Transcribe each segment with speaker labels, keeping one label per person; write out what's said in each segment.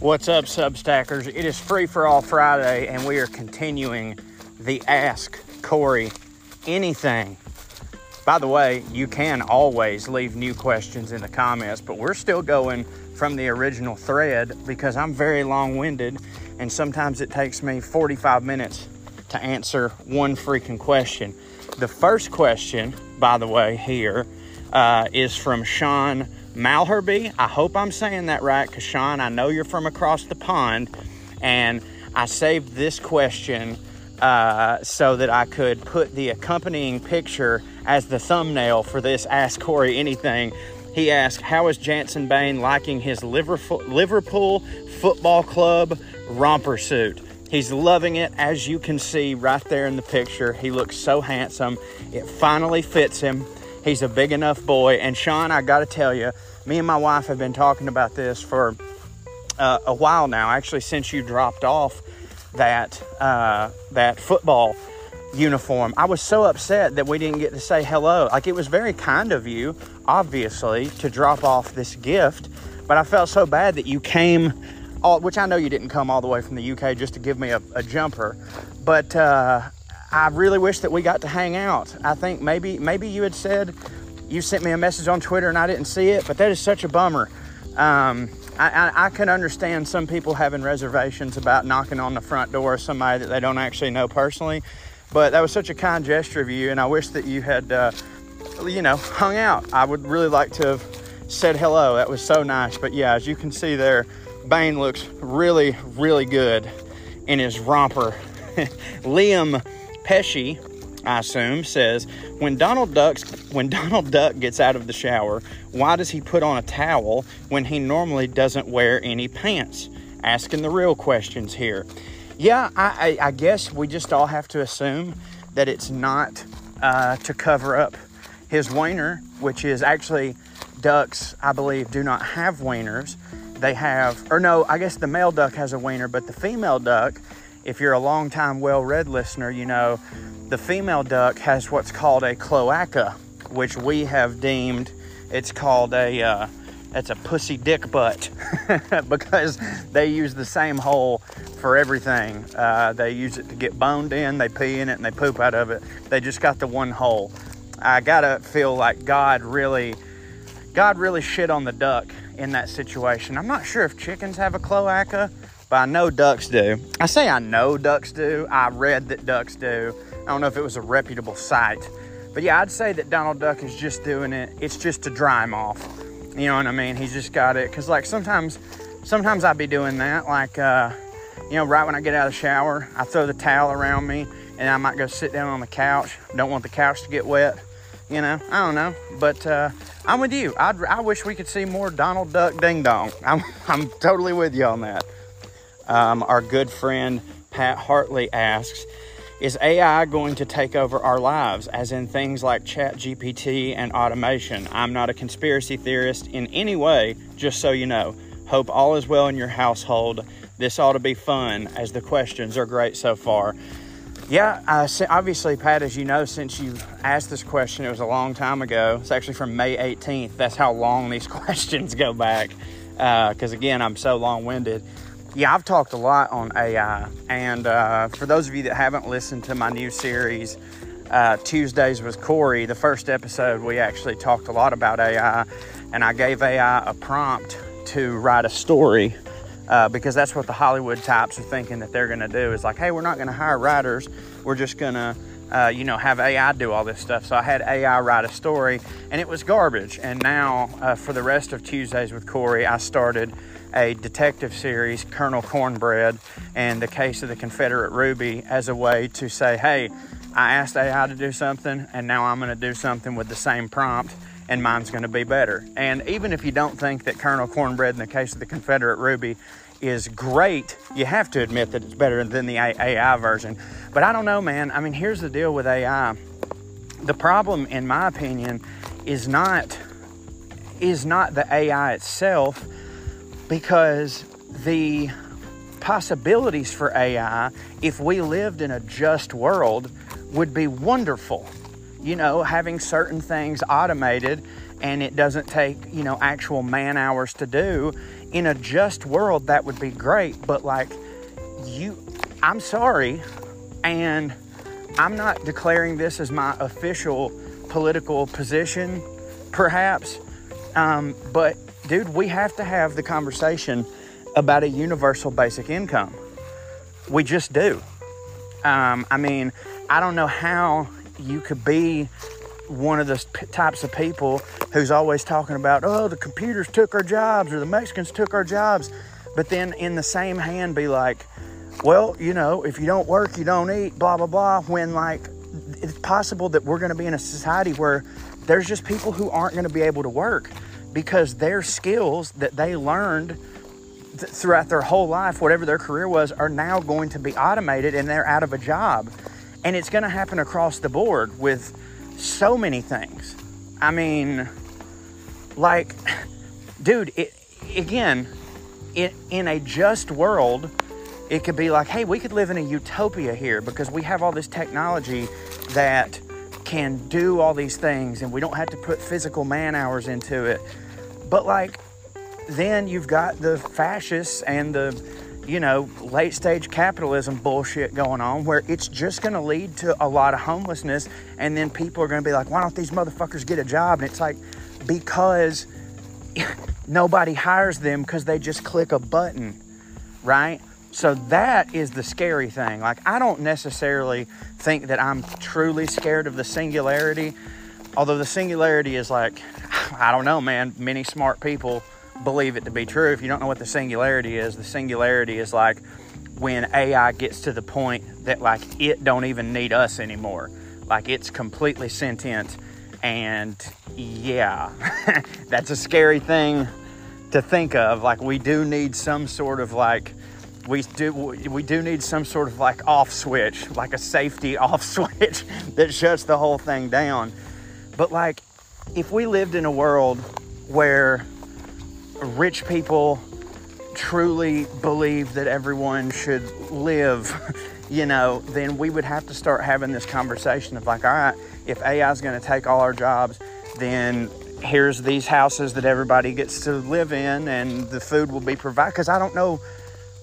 Speaker 1: What's up, Substackers? It is Free for All Friday, and we are continuing the Ask Corey Anything. By the way, you can always leave new questions in the comments, but we're still going from the original thread because I'm very long winded, and sometimes it takes me 45 minutes to answer one freaking question. The first question, by the way, here uh, is from Sean Malherby. I hope I'm saying that right because, Sean, I know you're from across the pond. And I saved this question uh, so that I could put the accompanying picture as the thumbnail for this Ask Corey Anything. He asked, How is Jansen Bain liking his Liverpool Football Club romper suit? He's loving it, as you can see right there in the picture. He looks so handsome. It finally fits him. He's a big enough boy. And Sean, I got to tell you, me and my wife have been talking about this for uh, a while now. Actually, since you dropped off that uh, that football uniform, I was so upset that we didn't get to say hello. Like it was very kind of you, obviously, to drop off this gift, but I felt so bad that you came. All, which I know you didn't come all the way from the UK just to give me a, a jumper, but uh, I really wish that we got to hang out. I think maybe maybe you had said you sent me a message on Twitter and I didn't see it, but that is such a bummer. Um, I, I, I, can understand some people having reservations about knocking on the front door of somebody that they don't actually know personally, but that was such a kind gesture of you, and I wish that you had, uh, you know, hung out. I would really like to have said hello. That was so nice. But yeah, as you can see there, Bain looks really, really good in his romper. Liam Pesci, I assume, says when Donald Duck's when Donald Duck gets out of the shower, why does he put on a towel when he normally doesn't wear any pants? Asking the real questions here. Yeah, I, I, I guess we just all have to assume that it's not uh, to cover up his wiener, which is actually ducks, I believe, do not have wieners. They have, or no, I guess the male duck has a wiener, but the female duck if you're a long-time well-read listener, you know the female duck has what's called a cloaca, which we have deemed it's called a uh, it's a pussy dick butt because they use the same hole for everything. Uh, they use it to get boned in, they pee in it, and they poop out of it. They just got the one hole. I gotta feel like God really, God really shit on the duck in that situation. I'm not sure if chickens have a cloaca but I know ducks do. I say I know ducks do. I read that ducks do. I don't know if it was a reputable site. But yeah, I'd say that Donald Duck is just doing it. It's just to dry him off. You know what I mean? He's just got it. Cause like sometimes, sometimes I'd be doing that. Like, uh, you know, right when I get out of the shower, I throw the towel around me and I might go sit down on the couch. Don't want the couch to get wet. You know, I don't know. But uh, I'm with you. I'd, I wish we could see more Donald Duck Ding Dong. I'm, I'm totally with you on that. Um, our good friend Pat Hartley asks, is AI going to take over our lives, as in things like Chat GPT and automation? I'm not a conspiracy theorist in any way, just so you know. Hope all is well in your household. This ought to be fun, as the questions are great so far. Yeah, uh, obviously, Pat, as you know, since you asked this question, it was a long time ago. It's actually from May 18th. That's how long these questions go back. Because, uh, again, I'm so long winded yeah, I've talked a lot on AI. And uh, for those of you that haven't listened to my new series, uh, Tuesdays with Corey, the first episode, we actually talked a lot about AI. And I gave AI a prompt to write a story uh, because that's what the Hollywood types are thinking that they're going to do is like, hey, we're not going to hire writers. We're just going to, uh, you know, have AI do all this stuff. So I had AI write a story and it was garbage. And now uh, for the rest of Tuesdays with Corey, I started a detective series, Colonel Cornbread, and the case of the Confederate Ruby as a way to say, hey, I asked AI to do something, and now I'm going to do something with the same prompt, and mine's going to be better. And even if you don't think that Colonel Cornbread in the case of the Confederate Ruby is great, you have to admit that it's better than the AI version. But I don't know, man. I mean, here's the deal with AI. The problem, in my opinion, is not is not the AI itself because the possibilities for AI, if we lived in a just world, would be wonderful. you know, having certain things automated and it doesn't take, you know, actual man hours to do. In a just world, that would be great. But like, you, I'm sorry. And I'm not declaring this as my official political position, perhaps. Um, but, dude, we have to have the conversation about a universal basic income. We just do. Um, I mean, I don't know how you could be one of the types of people who's always talking about, oh, the computers took our jobs or the Mexicans took our jobs, but then in the same hand be like, well, you know, if you don't work, you don't eat, blah, blah, blah, when like it's possible that we're going to be in a society where there's just people who aren't going to be able to work because their skills that they learned th- throughout their whole life, whatever their career was, are now going to be automated and they're out of a job. And it's going to happen across the board with so many things. I mean, like, dude, it, again, it, in a just world, it could be like, hey, we could live in a utopia here because we have all this technology that can do all these things and we don't have to put physical man hours into it. But like, then you've got the fascists and the you know, late stage capitalism bullshit going on where it's just going to lead to a lot of homelessness. And then people are going to be like, why don't these motherfuckers get a job? And it's like, because nobody hires them because they just click a button, right? So that is the scary thing. Like, I don't necessarily think that I'm truly scared of the singularity, although the singularity is like, I don't know, man, many smart people believe it to be true. If you don't know what the singularity is, the singularity is like when AI gets to the point that like it don't even need us anymore. Like it's completely sentient and yeah, that's a scary thing to think of. Like we do need some sort of like we do we do need some sort of like off switch, like a safety off switch that shuts the whole thing down. But like if we lived in a world where rich people truly believe that everyone should live, you know, then we would have to start having this conversation of like, all right, if AI is going to take all our jobs, then here's these houses that everybody gets to live in and the food will be provided. Because I don't know,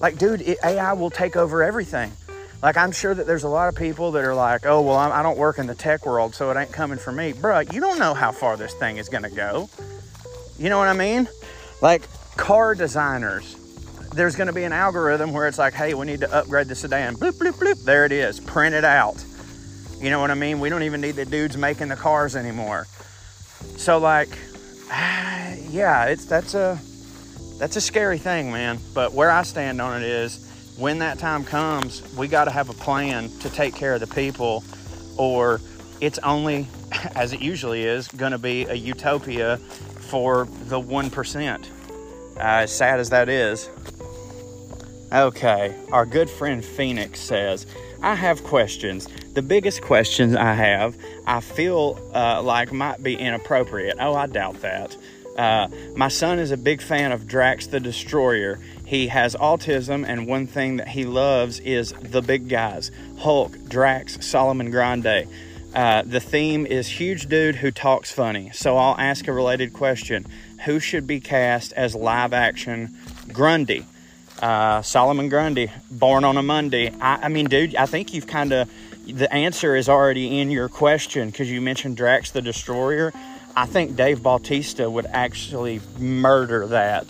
Speaker 1: like, dude, it, AI will take over everything. Like, I'm sure that there's a lot of people that are like, oh, well, I'm, I do not work in the tech world, so it ain't coming for me. Bruh, you don't know how far this thing is going to go. You know what I mean? Like car designers, there's going to be an algorithm where it's like, hey, we need to upgrade the sedan. Bloop, bloop, bloop. There it is. Print it out. You know what I mean? We don't even need the dudes making the cars anymore. So like, yeah, it's that's a that's a scary thing, man. But where I stand on it is, when that time comes, we got to have a plan to take care of the people, or it's only, as it usually is, going to be a utopia for the 1%. Uh, as sad as that is. Okay, our good friend Phoenix says, I have questions. The biggest questions I have, I feel uh, like might be inappropriate. Oh, I doubt that. Uh, my son is a big fan of Drax the Destroyer. He has autism, and one thing that he loves is the big guys Hulk, Drax, Solomon Grundy. Uh, the theme is Huge Dude Who Talks Funny. So I'll ask a related question Who should be cast as live action Grundy? Uh, Solomon Grundy, born on a Monday. I, I mean, dude, I think you've kind of, the answer is already in your question because you mentioned Drax the Destroyer. I think Dave Bautista would actually murder that.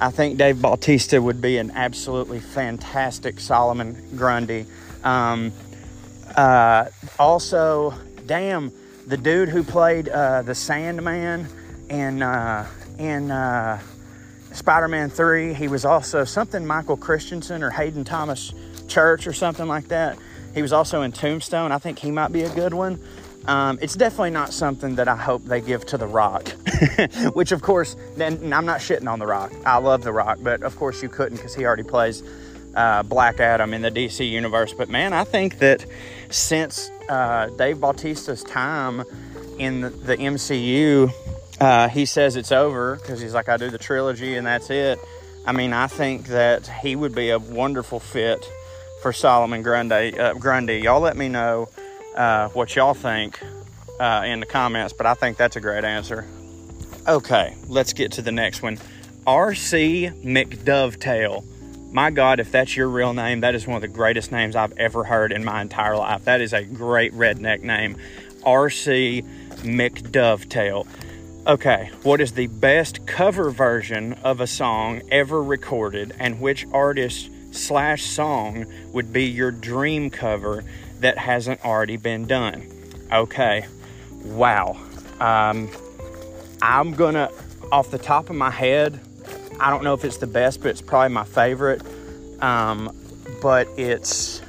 Speaker 1: I think Dave Bautista would be an absolutely fantastic Solomon Grundy. Um, uh, also, damn, the dude who played uh, the Sandman in uh, in uh, Spider-Man Three, he was also something Michael Christensen or Hayden Thomas Church or something like that. He was also in Tombstone. I think he might be a good one. Um, it's definitely not something that I hope they give to The Rock, which, of course, then I'm not shitting on The Rock. I love The Rock, but of course you couldn't because he already plays uh, Black Adam in the DC universe. But man, I think that since uh, Dave Bautista's time in the, the MCU, uh, he says it's over because he's like, I do the trilogy and that's it. I mean, I think that he would be a wonderful fit for Solomon Grundy. Uh, Grundy. Y'all let me know uh, what y'all think uh, in the comments, but I think that's a great answer. Okay, let's get to the next one. R.C. McDovetail. My God, if that's your real name, that is one of the greatest names I've ever heard in my entire life. That is a great redneck name. R.C. McDovetail. Okay, what is the best cover version of a song ever recorded, and which artist slash song would be your dream cover that hasn't already been done? Okay, wow. Um, I'm gonna, off the top of my head, I don't know if it's the best, but it's probably my favorite. Um, but it's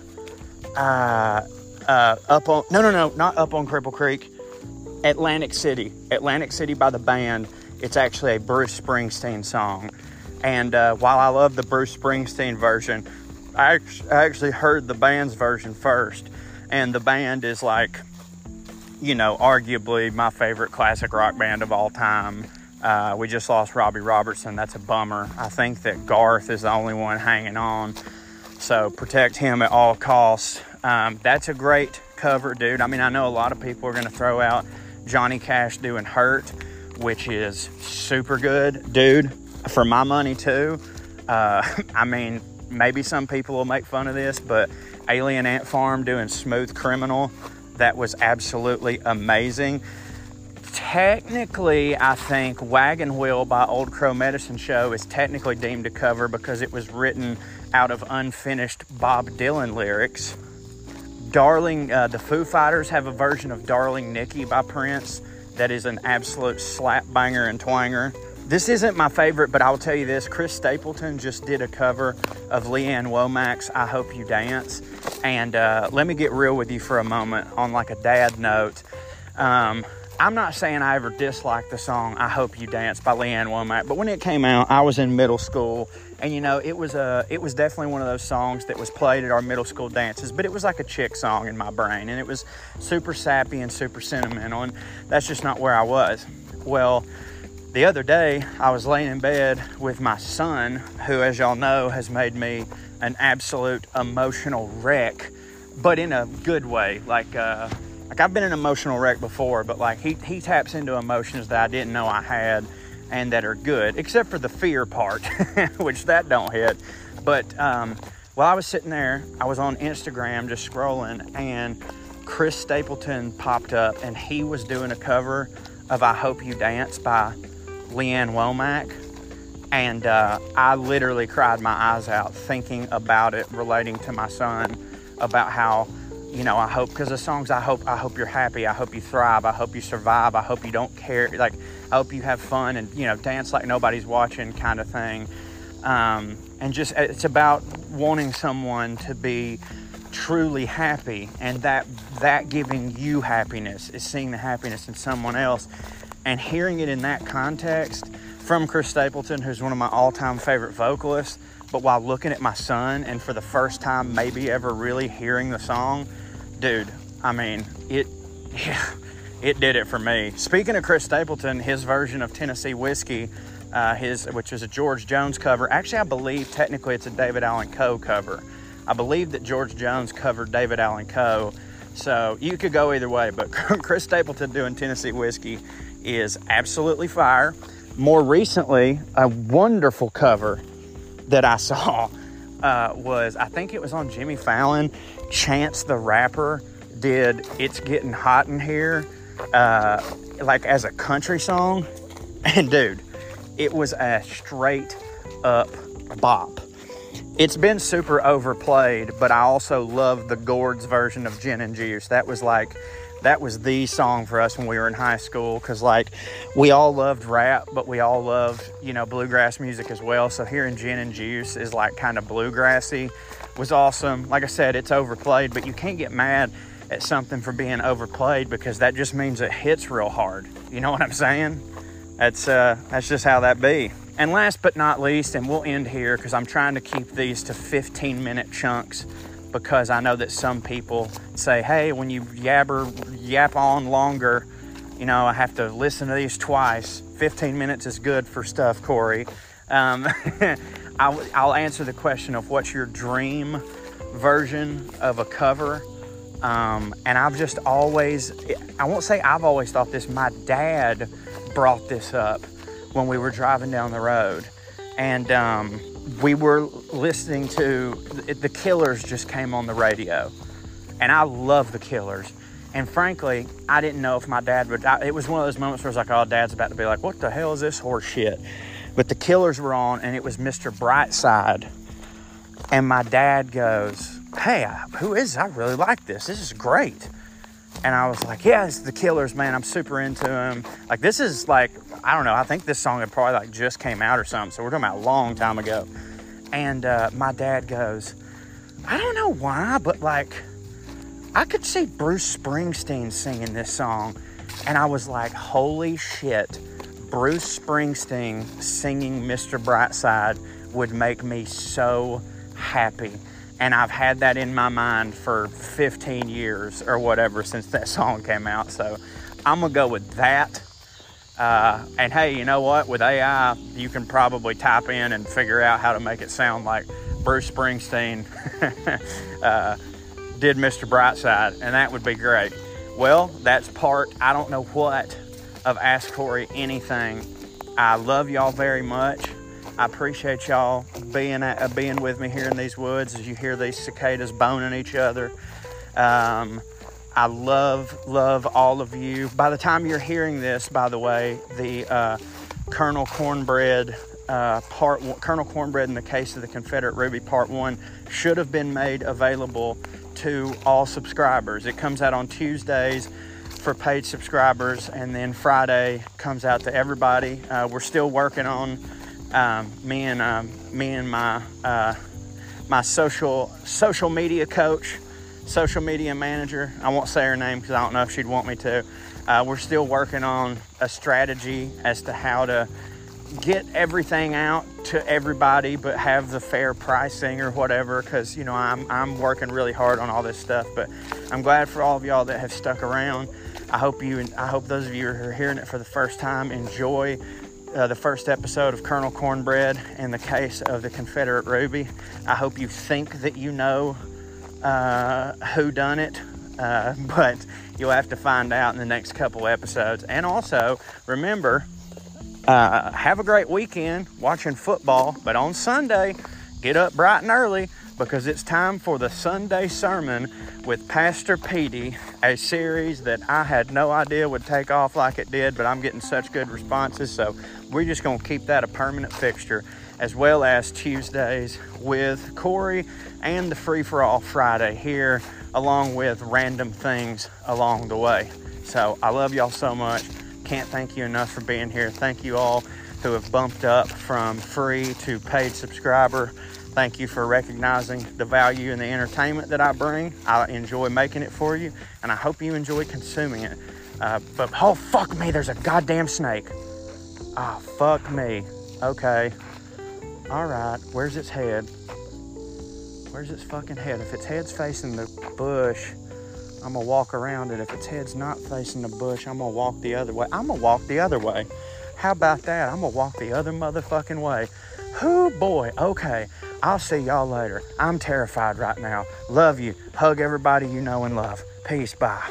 Speaker 1: uh, uh, up on, no, no, no, not up on Cripple Creek. Atlantic City. Atlantic City by the band. It's actually a Bruce Springsteen song. And uh, while I love the Bruce Springsteen version, I actually heard the band's version first. And the band is like, you know, arguably my favorite classic rock band of all time. Uh, we just lost Robbie Robertson. That's a bummer. I think that Garth is the only one hanging on. So protect him at all costs. Um, that's a great cover, dude. I mean, I know a lot of people are going to throw out Johnny Cash doing Hurt, which is super good, dude. For my money, too. Uh, I mean, maybe some people will make fun of this, but Alien Ant Farm doing Smooth Criminal, that was absolutely amazing. Technically, I think Wagon Wheel by Old Crow Medicine Show is technically deemed a cover because it was written out of unfinished Bob Dylan lyrics. Darling, uh, the Foo Fighters have a version of Darling Nikki by Prince that is an absolute slap banger and twanger. This isn't my favorite, but I'll tell you this Chris Stapleton just did a cover of Lee Ann Womack's I Hope You Dance. And uh, let me get real with you for a moment on like a dad note. Um, I'm not saying I ever disliked the song "I Hope You Dance" by Lee Ann Womack, but when it came out, I was in middle school, and you know, it was a, it was definitely one of those songs that was played at our middle school dances. But it was like a chick song in my brain, and it was super sappy and super sentimental, and that's just not where I was. Well, the other day, I was laying in bed with my son, who, as y'all know, has made me an absolute emotional wreck, but in a good way, like. Uh, like I've been an emotional wreck before, but like he he taps into emotions that I didn't know I had and that are good, except for the fear part, which that don't hit. But um, while I was sitting there, I was on Instagram just scrolling, and Chris Stapleton popped up, and he was doing a cover of "I Hope You Dance" by Lee Ann Womack, and uh, I literally cried my eyes out thinking about it, relating to my son, about how you know, I hope because the songs I hope I hope you're happy, I hope you thrive, I hope you survive, I hope you don't care, like I hope you have fun and you know dance like nobody's watching kind of thing. Um, and just it's about wanting someone to be truly happy and that that giving you happiness is seeing the happiness in someone else. And hearing it in that context from Chris Stapleton who's one of my all-time favorite vocalists but while looking at my son and for the first time maybe ever really hearing the song dude, I mean, it, yeah, it did it for me. Speaking of Chris Stapleton, his version of Tennessee Whiskey, uh, his which is a George Jones cover. Actually, I believe technically it's a David Allan Coe cover. I believe that George Jones covered David Allan Coe, so you could go either way. But Chris Stapleton doing Tennessee Whiskey is absolutely fire. More recently, a wonderful cover that I saw uh, was I think it was on Jimmy Fallon. Chance the Rapper did "It's Getting Hot in Here," uh, like as a country song, and dude, it was a straight up bop. It's been super overplayed, but I also love the Gourds' version of Gin and Juice. That was like that was the song for us when we were in high school because like we all loved rap but we all loved you know bluegrass music as well. So hearing gin and juice is like kind of bluegrassy was awesome. Like i said it's overplayed but you can't get mad at something for being overplayed because that just means it hits real hard. You know what i'm saying? That's uh that's just how that be. And last but not least and we'll end here because i'm trying to keep these to 15 minute chunks because I know that some people say, hey, when you yabber, yap on longer, you know, I have to listen to these twice. 15 minutes is good for stuff, Corey. Um, I'll, I'll answer the question of what's your dream version of a cover Um, and I've just always, I won't say I've always thought this, my dad brought this up when we were driving down the road. And um, we were listening to the Killers, just came on the radio. And I love the Killers. And frankly, I didn't know if my dad would. I, it was one of those moments where I was like, oh, dad's about to be like, what the hell is this horse shit? But the Killers were on, and it was Mr. Brightside. And my dad goes, hey, who is? I really like this. This is great. And I was like, yeah, it's the Killers, man. I'm super into them. Like, this is like, I don't know. I think this song had probably like just came out or something. So we're talking about a long time ago. And uh, my dad goes, I don't know why, but like, I could see Bruce Springsteen singing this song. And I was like, holy shit, Bruce Springsteen singing Mr. Brightside would make me so happy and I've had that in my mind for 15 years or whatever since that song came out. So I'm gonna go with that. Uh, and hey, you know what? With AI, you can probably type in and figure out how to make it sound like Bruce Springsteen uh, did Mr. Brightside, and that would be great. Well, that's part, I don't know what, of Ask Corey Anything. I love y'all very much. I appreciate y'all being uh, being with me here in these woods as you hear these cicadas boning each other. Um, I love love all of you. By the time you're hearing this, by the way, the uh, Colonel Cornbread uh, part one, Colonel Cornbread in the case of the Confederate Ruby Part One should have been made available to all subscribers. It comes out on Tuesdays for paid subscribers, and then Friday comes out to everybody. Uh, we're still working on um, me and um, me and my uh, my social social media coach, social media manager. I won't say her name because I don't know if she'd want me to. Uh, we're still working on a strategy as to how to get everything out to everybody, but have the fair pricing or whatever. Because you know I'm I'm working really hard on all this stuff. But I'm glad for all of y'all that have stuck around. I hope you and I hope those of you who are hearing it for the first time enjoy uh, the first episode of Colonel Cornbread and the case of the Confederate Ruby. I hope you think that you know uh, who done it, uh, but you'll have to find out in the next couple episodes. And also, remember, uh, have a great weekend watching football, but on Sunday, get up bright and early because it's time for the Sunday sermon with Pastor Petey, a series that I had no idea would take off like it did, but I'm getting such good responses. So we're just going to keep that a permanent fixture, as well as Tuesdays with Corey and the Free for All Friday here, along with random things along the way. So I love y'all so much. Can't thank you enough for being here. Thank you all who have bumped up from free to paid subscriber. Thank you for recognizing the value and the entertainment that I bring. I enjoy making it for you, and I hope you enjoy consuming it. Uh, but oh, fuck me, there's a goddamn snake. Ah, oh, fuck me. Okay. All right, where's its head? Where's its fucking head? If its head's facing the bush, I'm gonna walk around it. If its head's not facing the bush, I'm gonna walk the other way. I'm gonna walk the other way. How about that? I'm gonna walk the other motherfucking way. Whoo boy, okay. I'll see y'all later. I'm terrified right now. Love you. Hug everybody you know and love. Peace. Bye.